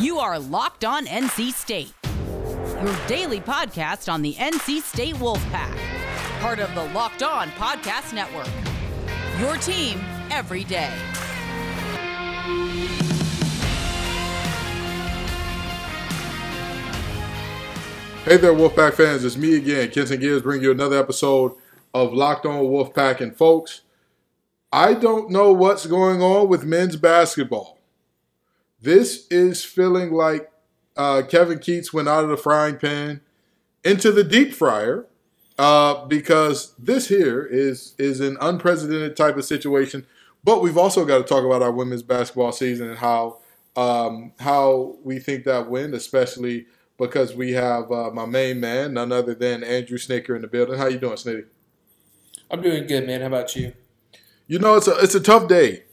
You are Locked On NC State, your daily podcast on the NC State Wolfpack, part of the Locked On Podcast Network. Your team every day. Hey there, Wolfpack fans. It's me again, Kenton Gibbs, bringing you another episode of Locked On Wolfpack. And folks, I don't know what's going on with men's basketball. This is feeling like uh, Kevin Keatts went out of the frying pan into the deep fryer uh, because this here is is an unprecedented type of situation. But we've also got to talk about our women's basketball season and how um, how we think that went, especially because we have uh, my main man, none other than Andrew Schnittker in the building. How you doing, Snitty? I'm doing good, man. How about you? You know, it's a it's a tough day.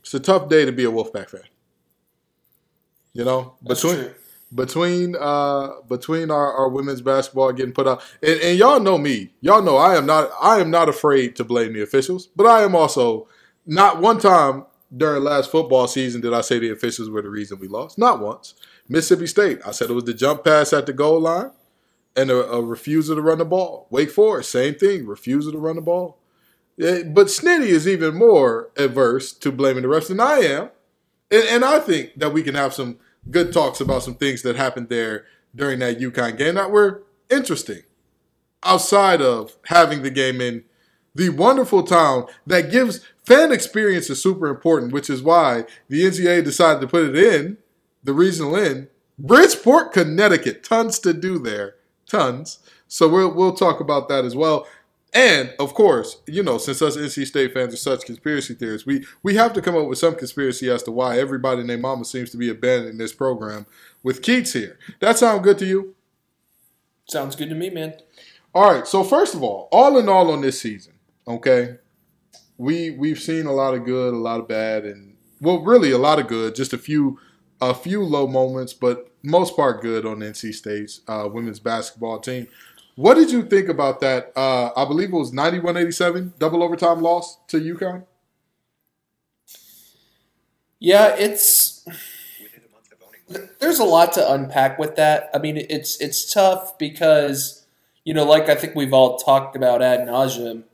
It's a tough day to be a Wolfpack fan. You know, That's between true. between uh between our, our women's basketball getting put out, and, and y'all know me. Y'all know I am not I am not afraid to blame the officials, but I am also not one time during last football season did I say the officials were the reason we lost. Not once. Mississippi State, I said it was the jump pass at the goal line and a, a refusal to run the ball. Wake Forest, same thing, refusal to run the ball. Yeah, but Snitty is even more averse to blaming the refs than I am. And, and I think that we can have some good talks about some things that happened there during that UConn game that were interesting. Outside of having the game in the wonderful town that gives fan experience is super important, which is why the NCAA decided to put it in the regional in Bridgeport, Connecticut. Tons to do there, tons. So we'll we'll talk about that as well. And of course, you know, since us NC State fans are such conspiracy theorists, we we have to come up with some conspiracy as to why everybody named Mama seems to be abandoning this program with Keatts here. That sound good to you? Sounds good to me, man. All right. So first of all, all in all on this season, okay, we we've seen a lot of good, a lot of bad, and well, really a lot of good. Just a few a few low moments, but most part good on NC State's uh, women's basketball team. What did you think about that? Uh, I believe it was 91-87 double overtime loss to UConn. Yeah, it's there's a lot to unpack with that. I mean, it's it's tough because you know, like I think we've all talked about ad nauseum.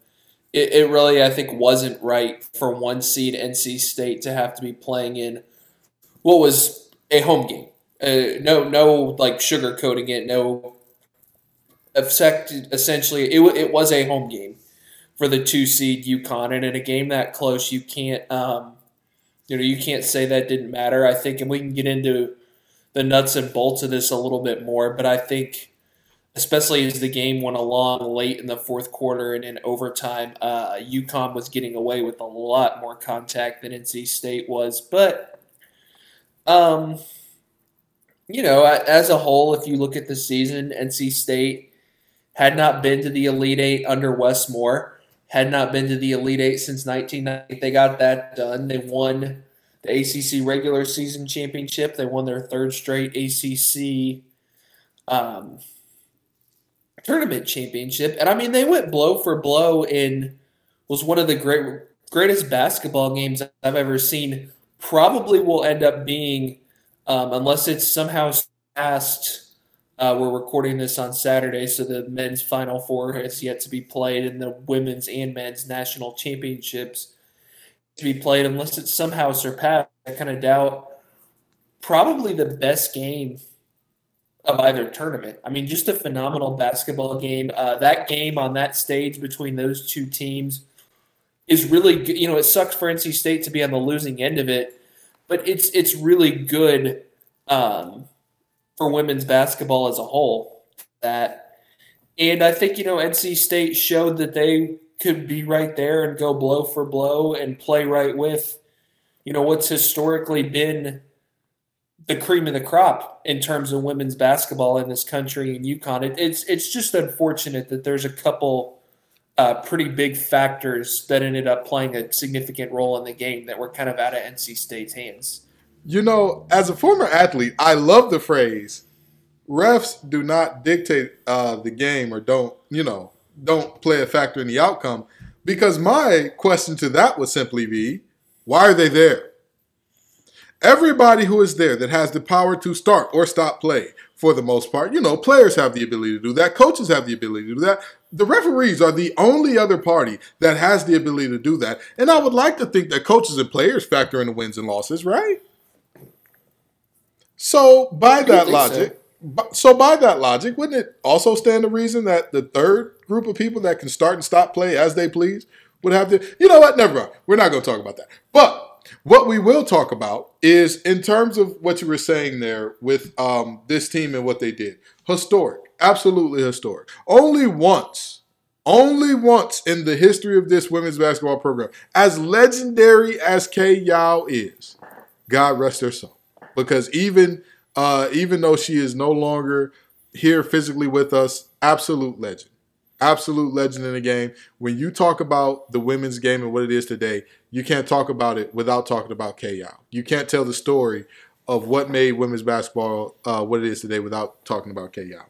It, it really, I think, wasn't right for one seed NC State to have to be playing in what was a home game. Uh, no, no, like sugarcoating it. No, effect. Essentially, it it was a home game for the two seed UConn, and in a game that close, you can't. Um, you know, you can't say that didn't matter. I think, and we can get into the nuts and bolts of this a little bit more, but I think, especially as the game went along late in the fourth quarter and in overtime, uh, UConn was getting away with a lot more contact than NC State was. But, um, you know, as a whole, if you look at the season, NC State had not been to the Elite Eight under Wes Moore had not been to the Elite Eight since 1990. They got that done. They won the ACC regular season championship. They won their third straight ACC um, tournament championship. And I mean, they went blow for blow in was one of the great greatest basketball games I've ever seen. Probably will end up being, um, unless it's somehow surpassed uh, we're recording this on Saturday, so the men's Final Four has yet to be played, and the women's and men's national championships to be played, unless it's somehow surpassed. I kind of doubt. Probably the best game of either tournament. I mean, just a phenomenal basketball game. Uh, that game on that stage between those two teams is really good. You know, it sucks for NC State to be on the losing end of it, but it's it's really good. Um, for women's basketball as a whole. That, and I think you know NC State showed that they could be right there and go blow for blow and play right with, you know, what's historically been the cream of the crop in terms of women's basketball in this country and UConn. It, it's it's just unfortunate that there's a couple uh, pretty big factors that ended up playing a significant role in the game that were kind of out of NC State's hands. You know, as a former athlete, I love the phrase refs do not dictate uh, the game or don't, you know, don't play a factor in the outcome. Because my question to that would simply be, why are they there? Everybody who is there that has the power to start or stop play, for the most part, you know, players have the ability to do that. Coaches have the ability to do that. The referees are the only other party that has the ability to do that. And I would like to think that coaches and players factor in the wins and losses, right? So by that logic, so. so by that logic, wouldn't it also stand to reason that the third group of people that can start and stop play as they please would have to? You know what? Never mind. We're not going to talk about that. But what we will talk about is in terms of what you were saying there with um, this team and what they did. Historic, absolutely historic. Only once, only once in the history of this women's basketball program, as legendary as Kay Yow is, God rest her soul, because even uh, even though she is no longer here physically with us, absolute legend absolute legend in the game. When you talk about the women's game and what it is today, you can't talk about it without talking about Yow. You can't tell the story of what made women's basketball uh, what it is today without talking about Yow.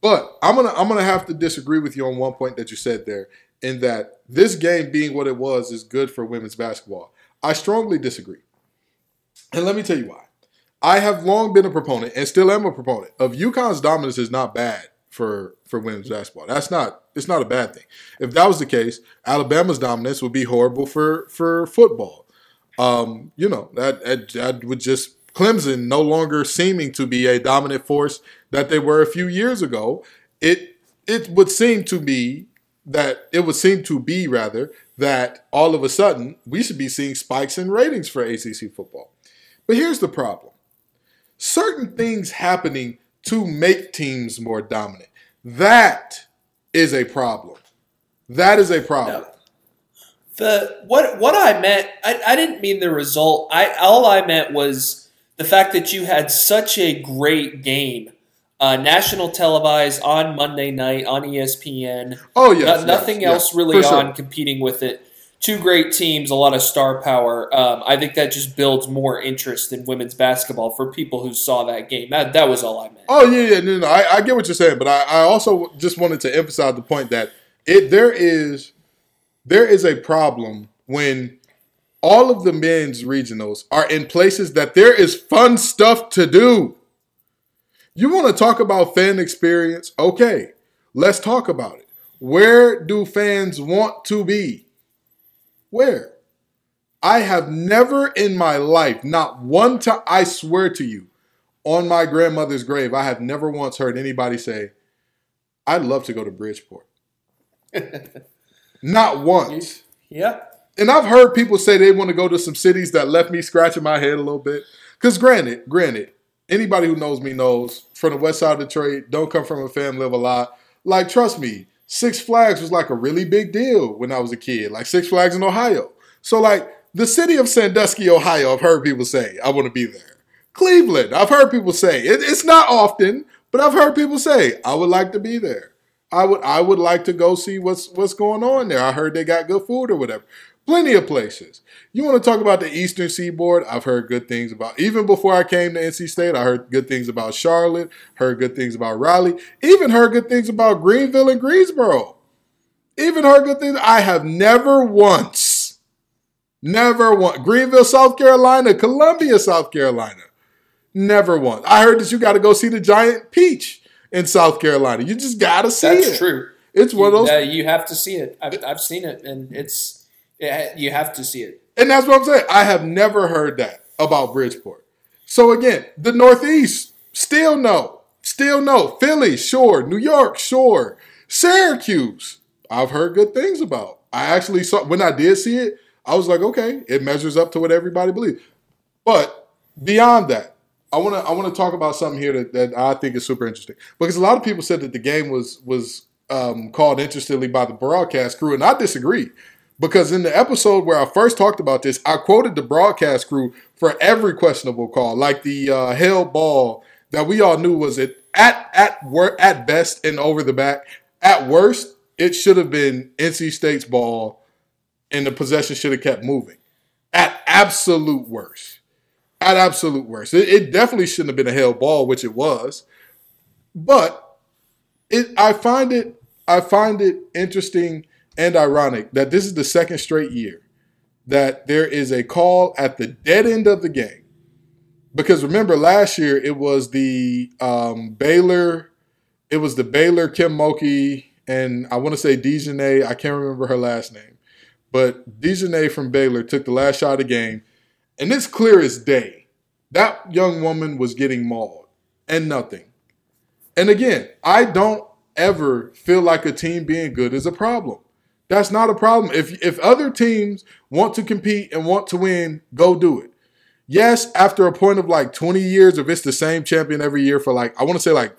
But I'm gonna I'm gonna have to disagree with you on one point that you said there, in that this game being what it was is good for women's basketball. I strongly disagree, and let me tell you why. I have long been a proponent and still am a proponent of UConn's dominance is not bad for for women's basketball. That's not it's not a bad thing. If that was the case, Alabama's dominance would be horrible for for football. Um, you know that, that that would just Clemson no longer seeming to be a dominant force that they were a few years ago. It it would seem to be that it would seem to be rather that all of a sudden we should be seeing spikes in ratings for ACC football. But here's the problem: certain things happening to make teams more dominant. That is a problem. That is a problem. No. The what what I meant, I, I didn't mean the result. I all I meant was the fact that you had such a great game, uh, national televised on Monday night on ESPN. Oh yes, no, nothing yes, else yes, really on sure. competing with it two great teams, a lot of star power. Um, I think that just builds more interest in women's basketball for people who saw that game. That that was all I meant. Oh yeah, yeah, no, no, I, I get what you're saying, but I, I also just wanted to emphasize the point that it there is there is a problem when all of the men's regionals are in places that there is fun stuff to do. You want to talk about fan experience? Okay, let's talk about it. Where do fans want to be? Where? I have never in my life, not one time, I swear to you, on my grandmother's grave, I have never once heard anybody say, I'd love to go to Bridgeport. not once. Yeah. And I've heard people say they want to go to some cities that left me scratching my head a little bit. Because granted, granted, anybody who knows me knows from the west side of Detroit, don't come from a family of a lot. Like, trust me, Six Flags was like a really big deal when I was a kid, like Six Flags in Ohio. So, like, the city of Sandusky, Ohio, I've heard people say, I want to be there. Cleveland, I've heard people say, it, it's not often, but I've heard people say, I would like to be there. I would I would like to go see what's what's going on there. I heard they got good food or whatever. Plenty of places. You want to talk about the Eastern Seaboard? I've heard good things about. Even before I came to NC State, I heard good things about Charlotte. Heard good things about Raleigh. Even heard good things about Greenville and Greensboro. Even heard good things. I have never once, never once. Greenville, South Carolina, Columbia, South Carolina. Never once. I heard that you got to go see the giant peach in South Carolina. You just got to see That's it. That's true. It's one of those. Uh, you have to see it. I've, I've seen it, and it's you have to see it. And that's what I'm saying. I have never heard that about Bridgeport. So again, the Northeast, still no. Still no. Philly, sure. New York, sure. Syracuse, I've heard good things about. I actually saw, when I did see it, I was like, okay, it measures up to what everybody believes. But beyond that, I want to I want to talk about something here that, that I think is super interesting because a lot of people said that the game was was um, called interestingly by the broadcast crew, and I disagree. Because in the episode where I first talked about this, I quoted the broadcast crew for every questionable call, like the uh, held ball that we all knew was it at at wor- at best and over the back. At worst, it should have been NC State's ball, and the possession should have kept moving. At absolute worst, at absolute worst, it, it definitely shouldn't have been a held ball, which it was. But it, I find it, I find it interesting and ironic that this is the second straight year that there is a call at the dead end of the game because remember last year it was the um, Baylor, it was the Baylor Kim Mulkey and I want to say DiJonai. I can't remember her last name, but DiJonai from Baylor took the last shot of the game, and it's clear as day that young woman was getting mauled and nothing. And again, I don't ever feel like a team being good is a problem. That's not a problem. If if other teams want to compete and want to win, go do it. Yes, after a point of like 20 years, if it's the same champion every year for like, I want to say like,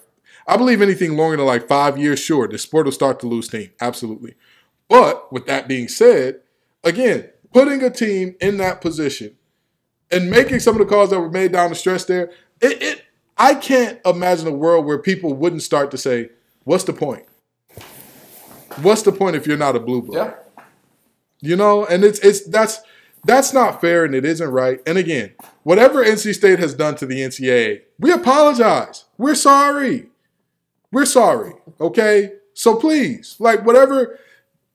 I believe anything longer than like five years, sure, the sport will start to lose steam. Absolutely. But with that being said, again, putting a team in that position and making some of the calls that were made down the stretch there, it, it I can't imagine a world where people wouldn't start to say, what's the point? What's the point if you're not a blue blood? Yeah. You know, and it's it's that's that's not fair and it isn't right. And again, whatever NC State has done to the NCAA, we apologize. We're sorry. We're sorry. Okay? So please, like whatever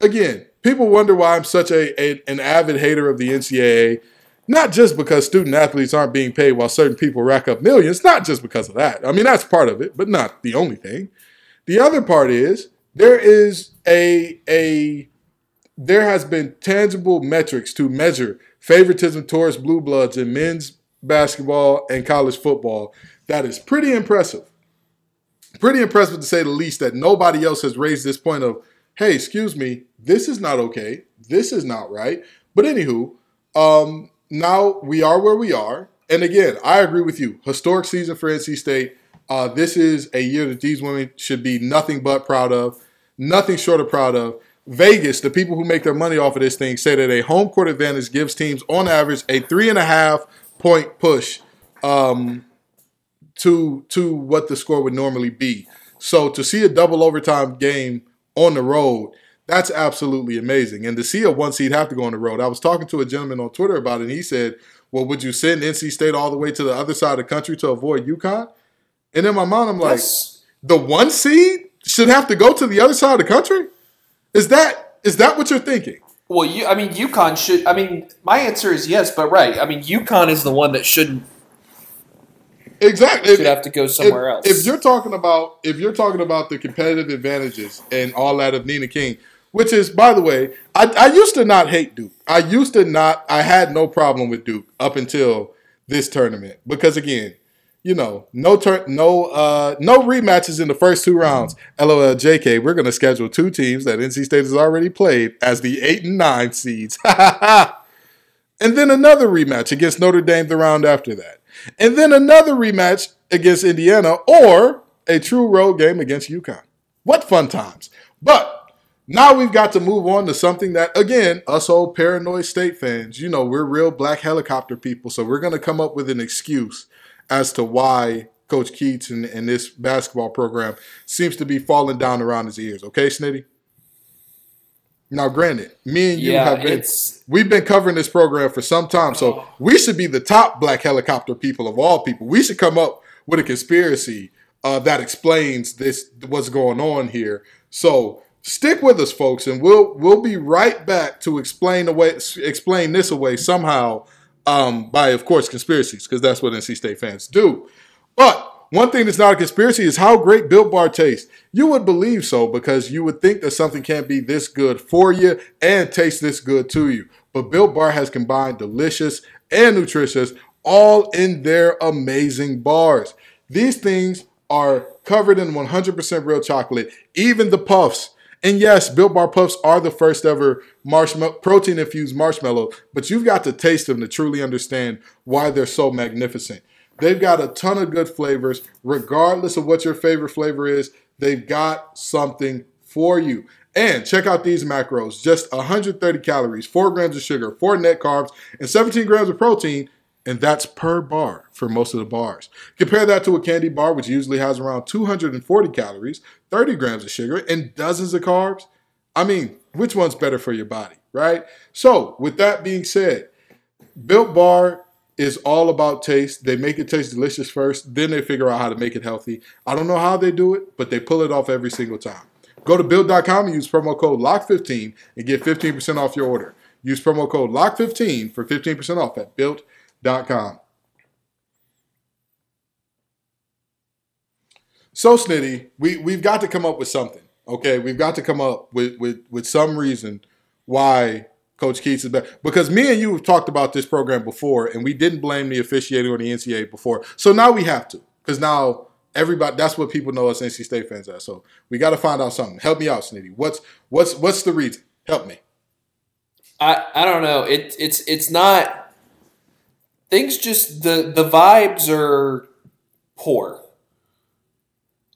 again, people wonder why I'm such a, a an avid hater of the NCAA. Not just because student athletes aren't being paid while certain people rack up millions, not just because of that. I mean, that's part of it, but not the only thing. The other part is there is a a there has been tangible metrics to measure favoritism towards blue bloods in men's basketball and college football that is pretty impressive. Pretty impressive to say the least that nobody else has raised this point of, hey, excuse me, this is not okay. This is not right. But anywho, um, now we are where we are. And again, I agree with you. Historic season for NC State. Uh, this is a year that these women should be nothing but proud of, nothing short of proud of. Vegas, the people who make their money off of this thing, say that a home court advantage gives teams, on average, a three and a half point push um, to to what the score would normally be. So to see a double overtime game on the road, that's absolutely amazing. And to see a one seed have to go on the road, I was talking to a gentleman on Twitter about it, and he said, "Well, would you send NC State all the way to the other side of the country to avoid UConn?" And in my mind, I'm like, Yes. the one seed should have to go to the other side of the country. Is that is that what you're thinking? Well, you, I mean, UConn should. I mean, my answer is yes, but right. I mean, UConn is the one that shouldn't Exactly. should have to go somewhere if, else. If you're talking about if you're talking about the competitive advantages and all that of Nina King, which is by the way, I, I used to not hate Duke. I used to not. I had no problem with Duke up until this tournament because again, you know, no turn, no uh, no rematches in the first two rounds. LOL, JK. We're going to schedule two teams that NC State has already played as the eight and nine seeds. and then another rematch against Notre Dame the round after that. And then another rematch against Indiana or a true road game against UConn. What fun times. But now we've got to move on to something that, again, us old paranoid state fans, you know, we're real black helicopter people. So we're going to come up with an excuse as to why Coach Keatts and, and this basketball program seems to be falling down around his ears. Okay, Snitty? Now, granted, me and you Yeah, have been we've been covering this program for some time, so we should be the top black helicopter people of all people. We should come up with a conspiracy uh, that explains this what's going on here. So stick with us, folks, and we'll we'll be right back to explain away explain this away somehow um, by, of course, conspiracies, because that's what NC State fans do. But one thing that's not a conspiracy is how great Built Bar tastes. You would believe so because you would think that something can't be this good for you and taste this good to you. But Built Bar has combined delicious and nutritious all in their amazing bars. These things are covered in 100% real chocolate, even the puffs. And yes, Built Bar Puffs are the first ever marshmallow protein infused marshmallow, but you've got to taste them to truly understand why they're so magnificent. They've got a ton of good flavors, regardless of what your favorite flavor is. They've got something for you. And check out these macros just 130 calories, 4 grams of sugar, 4 net carbs, and 17 grams of protein. And that's per bar for most of the bars. Compare that to a candy bar, which usually has around 240 calories, 30 grams of sugar, and dozens of carbs. I mean, which one's better for your body, right? So, with that being said, Built Bar is all about taste. They make it taste delicious first, then they figure out how to make it healthy. I don't know how they do it, but they pull it off every single time. Go to built.com and use promo code LOCK15 and get 15% off your order. Use promo code LOCK15 for 15% off at built.com snitty.com. So snitty, we, we've got to come up with something. Okay, we've got to come up with with, with some reason why Coach Keatts is back. Because me and you have talked about this program before, and we didn't blame the officiating or the NCAA before. So now we have to, because now everybody that's what people know us NC State fans are. So we got to find out something. Help me out, Snitty. What's what's what's the reason? Help me. I I don't know. It it's it's not things just the the vibes are poor.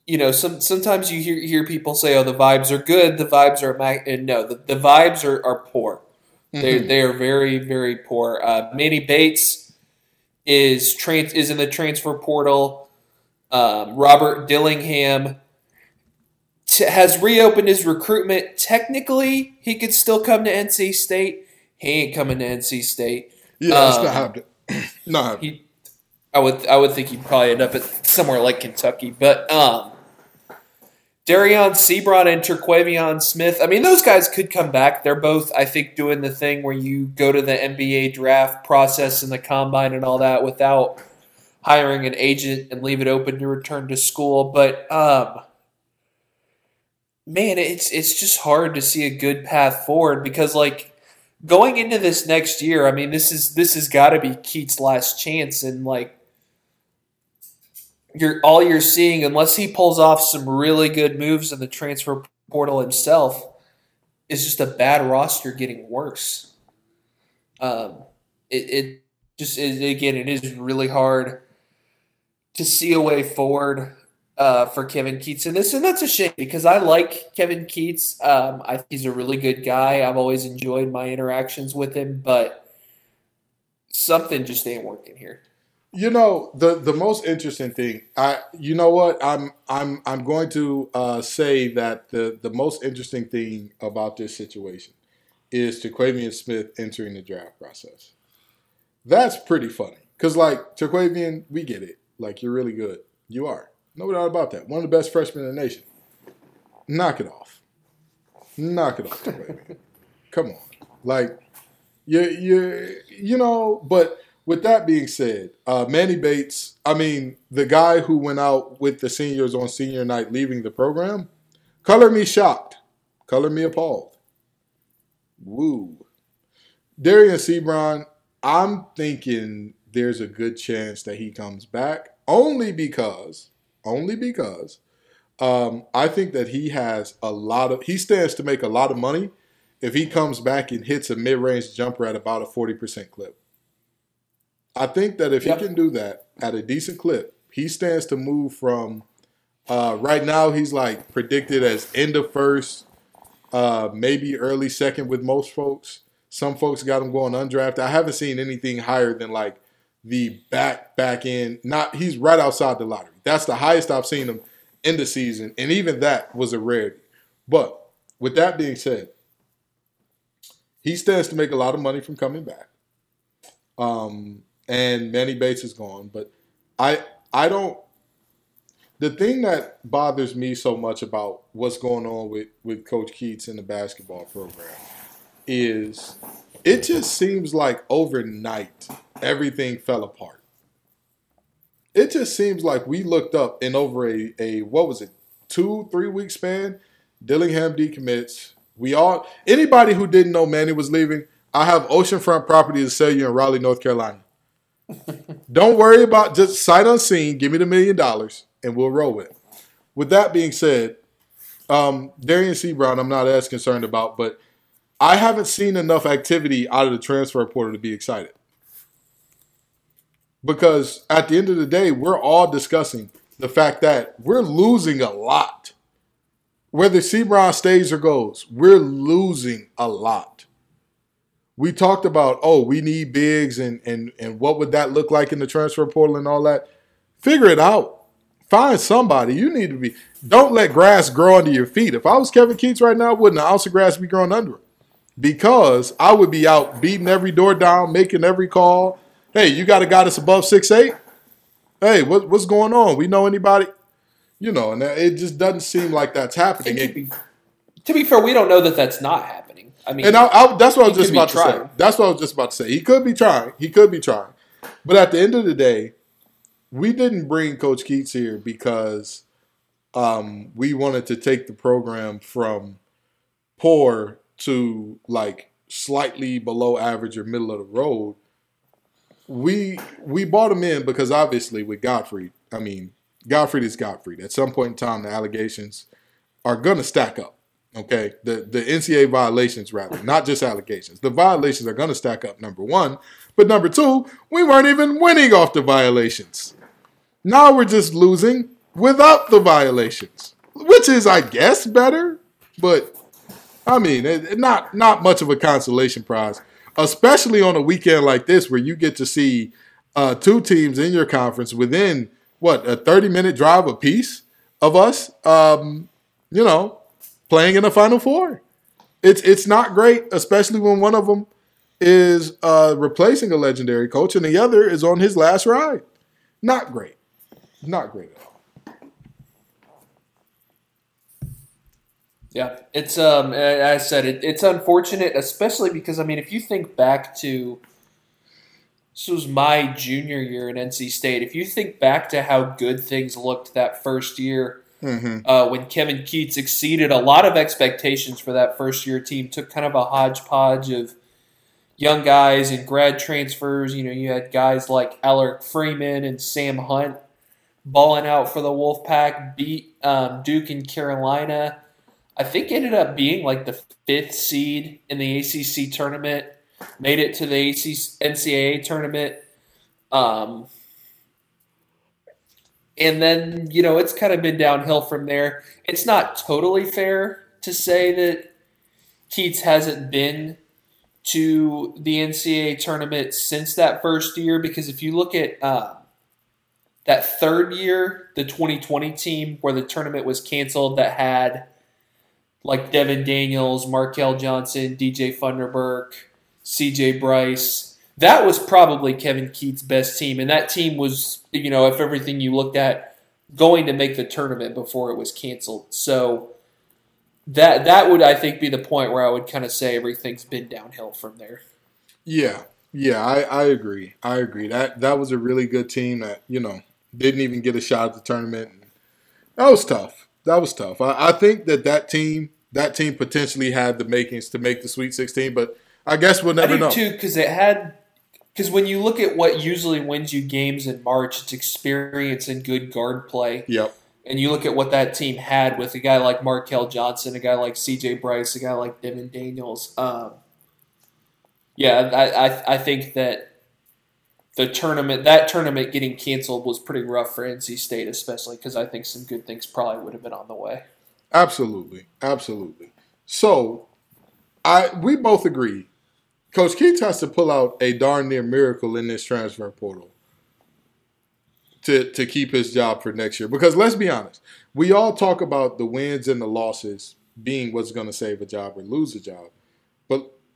You know, some sometimes you hear hear people say, "Oh, the vibes are good, the vibes are and no, the, the vibes are, are poor. Mm-hmm. They they are very very poor. Uh, Manny Bates is trans is in the transfer portal. Um, Robert Dillingham t- has reopened his recruitment. Technically, he could still come to NC State. He ain't coming to NC State. Yeah, um, it's not happening. Not He, I would I would think he'd probably end up at somewhere like Kentucky, but um, Dereon Seabron and Terquavion Smith. I mean, those guys could come back. They're both, I think, doing the thing where you go to the NBA draft process and the combine and all that without hiring an agent and leave it open to return to school. But um, man, it's it's just hard to see a good path forward because like going into this next year, I mean, this is this has got to be Keatts' last chance, and like you're all you're seeing, unless he pulls off some really good moves in the transfer portal himself, is just a bad roster getting worse. Um, it, it just is, again, it is really hard to see a way forward uh, for Kevin Keatts in this, and that's a shame because I like Kevin Keatts. Um, I think he's a really good guy. I've always enjoyed my interactions with him, but something just ain't working here. You know the the most interesting thing. I you know what I'm I'm I'm going to uh, say that the the most interesting thing about this situation is Terquavion Smith entering the draft process. That's pretty funny because like Terquavion, we get it. Like you're really good. You are no doubt about that. One of the best freshmen in the nation. Knock it off. Knock it off. Come on, like you you you know, but with that being said, uh, Manny Bates, I mean, the guy who went out with the seniors on senior night leaving the program, color me shocked, color me appalled. Woo. Dereon Seabron, I'm thinking there's a good chance that he comes back only because, only because um, I think that he has a lot of, he stands to make a lot of money if he comes back and hits a mid range jumper at about a 40% clip. I think that if yep. he can do that at a decent clip, he stands to move from uh, right now he's like predicted as end of first, uh, maybe early second with most folks. Some folks got him going undrafted. I haven't seen anything higher than like the back back end. Not he's right outside the lottery. That's the highest I've seen him in the season, and even that was a rarity. But with that being said, he stands to make a lot of money from coming back. Um, and Manny Bates is gone. But I I don't. The thing that bothers me so much about what's going on with with Coach Keatts in the basketball program is it just seems like overnight everything fell apart. It just seems like we looked up in over a, a what was it, two, three week span, Dillingham decommits. We all anybody who didn't know Manny was leaving, I have oceanfront property to sell you in Raleigh, North Carolina. Don't worry about just sight unseen. Give me the million dollars and we'll roll with it. With that being said, um, Dereon Seabron, I'm not as concerned about, but I haven't seen enough activity out of the transfer portal to be excited. Because at the end of the day, we're all discussing the fact that we're losing a lot. Whether Seabron stays or goes, we're losing a lot we talked about, oh, we need bigs and and and what would that look like in the transfer portal and all that. Figure it out. Find somebody. You need to be. Don't let grass grow under your feet. If I was Kevin Keatts right now, wouldn't an ounce of grass be growing under it? Because I would be out beating every door down, making every call. Hey, you got a guy that's above six eight. Hey, what, what's going on? We know anybody? You know, and it just doesn't seem like that's happening. To be, to be fair, we don't know that that's not happening. I mean, and I, I, that's what I was just about to say. That's what I was just about to say. He could be trying. He could be trying. But at the end of the day, we didn't bring Coach Keatts here because um, we wanted to take the program from poor to like slightly below average or middle of the road. We we bought him in because obviously with Gottfried, I mean Gottfried is Gottfried. At some point in time, the allegations are gonna stack up. Okay, the the NCAA violations rather, not just allegations. The violations are gonna stack up. Number one, but number two, we weren't even winning off the violations. Now we're just losing without the violations, which is, I guess, better. But I mean, it, not not much of a consolation prize, especially on a weekend like this where you get to see uh, two teams in your conference within what a thirty minute drive apiece of us. Um, you know, playing in the Final Four. It's it's not great, especially when one of them is uh, replacing a legendary coach and the other is on his last ride. Not great. Not great at all. Yeah, it's um, I said it, it's unfortunate, especially because I mean, if you think back to this was my junior year at NC State. If you think back to how good things looked that first year, mm-hmm. uh, when Kevin Keatts exceeded a lot of expectations for that first year team, took kind of a hodgepodge of young guys and grad transfers. You know, you had guys like Allerik Freeman and Sam Hunt balling out for the Wolfpack, beat um, Duke and Carolina. I think ended up being like the fifth seed in the ACC tournament. Made it to the ACC, NCAA tournament. Um, and then, you know, it's kind of been downhill from there. It's not totally fair to say that Keatts hasn't been to the NCAA tournament since that first year because if you look at uh, that third year, the 2020 team where the tournament was canceled that had like Devin Daniels, Markell Johnson, DJ Funderburk, CJ Bryce. That was probably Kevin Keatts' best team. And that team was, you know, if everything you looked at, going to make the tournament before it was canceled. So that that would I think be the point where I would kind of say everything's been downhill from there. Yeah. Yeah, I, I agree. I agree. That that was a really good team that, you know, didn't even get a shot at the tournament. That was tough. That was tough. I, I think that that team that team potentially had the makings to make the Sweet 16, but I guess we'll never I do know. too, because it had. Because when you look at what usually wins you games in March, it's experience and good guard play. Yep. And you look at what that team had with a guy like Markell Johnson, a guy like C.J. Bryce, a guy like Devin Daniels. Um, yeah, I, I I think that the tournament that tournament getting canceled was pretty rough for NC State, especially because I think some good things probably would have been on the way. Absolutely, absolutely. So, I we both agree. Coach Keatts has to pull out a darn near miracle in this transfer portal to to keep his job for next year. Because let's be honest, we all talk about the wins and the losses being what's going to save a job or lose a job,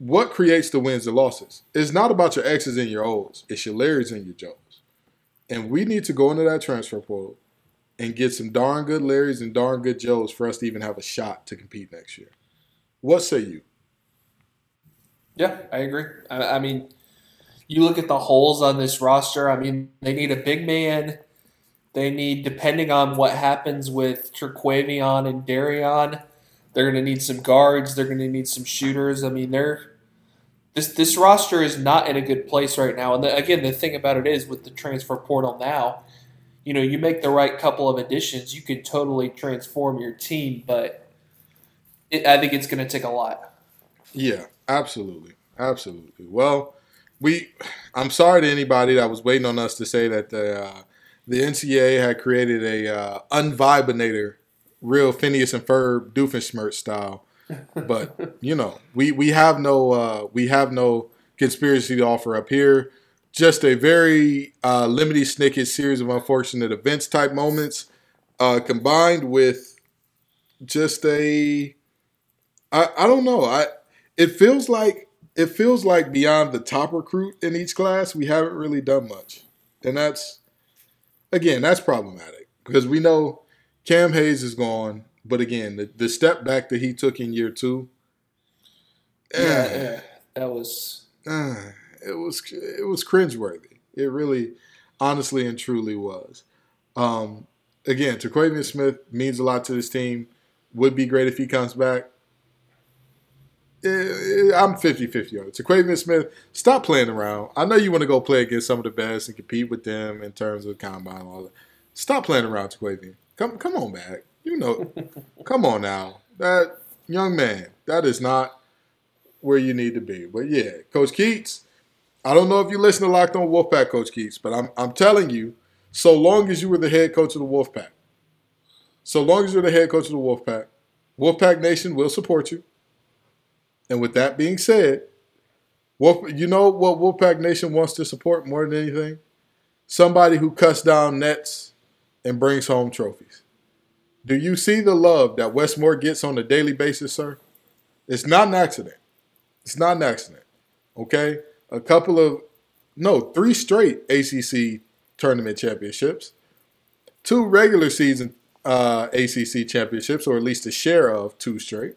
what creates the wins and losses? It's not about your X's and your O's. It's your Larrys and your Joes. And we need to go into that transfer portal and get some darn good Larrys and darn good Joes for us to even have a shot to compete next year. What say you? Yeah, I agree. I, I mean, you look at the holes on this roster. I mean, they need a big man. They need, depending on what happens with Terquavion and Dereon, they're going to need some guards. They're going to need some shooters. I mean, they're this this roster is not in a good place right now. And the, again, the thing about it is with the transfer portal now, you know, you make the right couple of additions, you can totally transform your team. But it, I think it's going to take a lot. Yeah, absolutely, absolutely. Well, we. I'm sorry to anybody that was waiting on us to say that the uh, the NCAA had created a uh, unvibinator, real Phineas and Ferb Doofenshmirtz style. But you know, we we have no uh, we have no conspiracy to offer up here. Just a very uh, Lemony Snicket series of unfortunate events type moments, uh, combined with just a I, I don't know I it feels like it feels like beyond the top recruit in each class, we haven't really done much. And that's, again, that's problematic because we know Cam Hayes is gone. But again, the, the step back that he took in year two, yeah, eh, yeah that was. Uh, it was it was cringeworthy. It really, honestly and truly was. Um, again, Terquavion Smith means a lot to this team. Would be great if he comes back. Eh, I'm 50 50 on it. To Terquavion Smith, stop playing around. I know you want to go play against some of the best and compete with them in terms of combine and all that. Stop playing around, Terquavion. Come, come on back. You know, come on now. That young man, that is not where you need to be. But yeah, Coach Keatts, I don't know if you listen to Locked On Wolfpack, Coach Keatts, but I'm, I'm telling you, so long as you were the head coach of the Wolfpack, so long as you're the head coach of the Wolfpack, Wolfpack Nation will support you. And with that being said, Wolf, you know what Wolfpack Nation wants to support more than anything? Somebody who cuts down nets and brings home trophies. Do you see the love that Wes Moore gets on a daily basis, sir? It's not an accident. It's not an accident. Okay? A couple of, no, three straight ACC tournament championships, two regular season uh, ACC championships, or at least a share of two straight.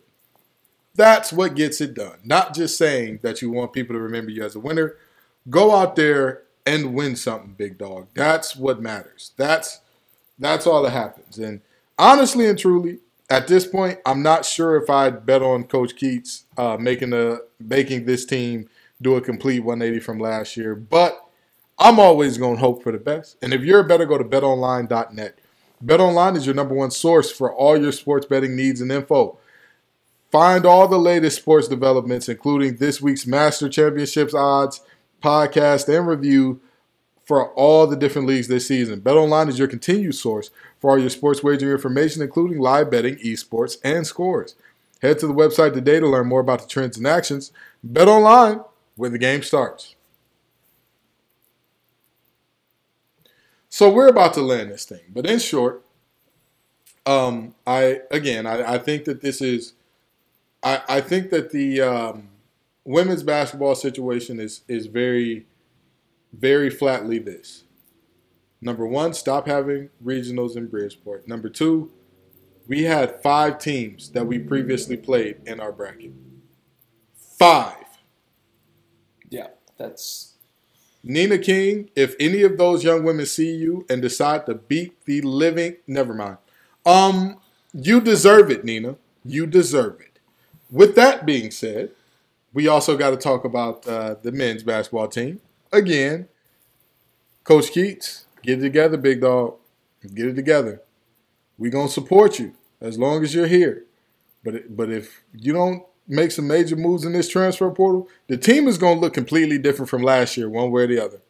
That's what gets it done. Not just saying that you want people to remember you as a winner. Go out there and win something, big dog. That's what matters. That's that's all that happens. And honestly and truly, at this point, I'm not sure if I'd bet on Coach Keatts uh, making a making this team do a complete 180 from last year. But I'm always going to hope for the best. And if you're a better, go to betonline.net. BetOnline is your number one source for all your sports betting needs and info. Find all the latest sports developments, including this week's Master Championships odds, podcast, and review for all the different leagues this season. BetOnline is your continued source for all your sports wagering information, including live betting, esports, and scores. Head to the website today to learn more about the trends and actions. BetOnline, where the game starts. So we're about to land this thing, but in short, um, I again, I, I think that this is, I, I think that the um, women's basketball situation is is very, very flatly this. Number one, stop having regionals in Bridgeport. Number two, we had five teams that we previously played in our bracket. Five. Yeah, that's Nina King, if any of those young women see you and decide to beat the living, never mind. Um, you deserve it, Nina. You deserve it. With that being said, we also got to talk about uh, the men's basketball team. Again, Coach Keatts, get it together, big dog. Get it together. We're going to support you as long as you're here. But, but if you don't make some major moves in this transfer portal, the team is going to look completely different from last year, one way or the other.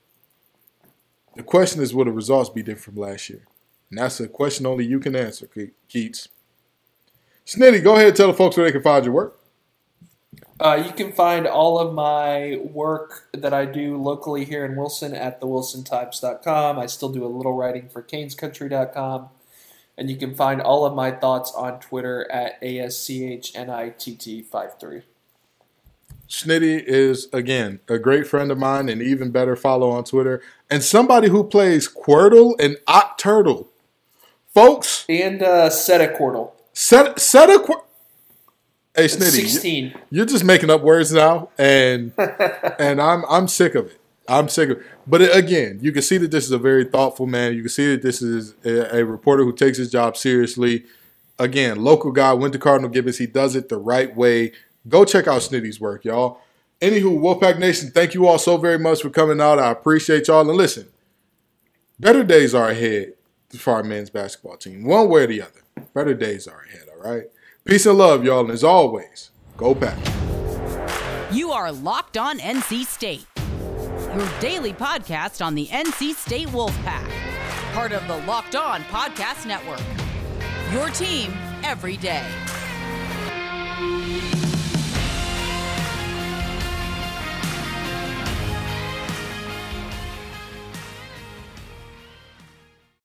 The question is, will the results be different from last year? And that's a question only you can answer, Keatts. Snitty, go ahead and tell the folks where they can find your work. Uh, you can find all of my work that I do locally here in Wilson at thewilsontimes.com. I still do a little writing for canescountry.com. And you can find all of my thoughts on Twitter at ASCHNITT53. Schnitty is, again, a great friend of mine and even better follow on Twitter. And somebody who plays Qwirkle and Octurtle. Folks. And uh, Qwirkle. Set, set a Qwirkle. Hey, Snitty, 16. You're just making up words now, and and I'm I'm sick of it. I'm sick of it. But again, you can see that this is a very thoughtful man. You can see that this is a, a reporter who takes his job seriously. Again, local guy, went to Cardinal Gibbons. He does it the right way. Go check out Snitty's work, y'all. Anywho, Wolfpack Nation, thank you all so very much for coming out. I appreciate y'all. And listen, better days are ahead for our men's basketball team, one way or the other. Better days are ahead, all right? Peace and love, y'all. And as always, go Pack. You are locked on NC State your daily podcast on the NC State Wolfpack, part of the Locked On Podcast Network. Your team every day.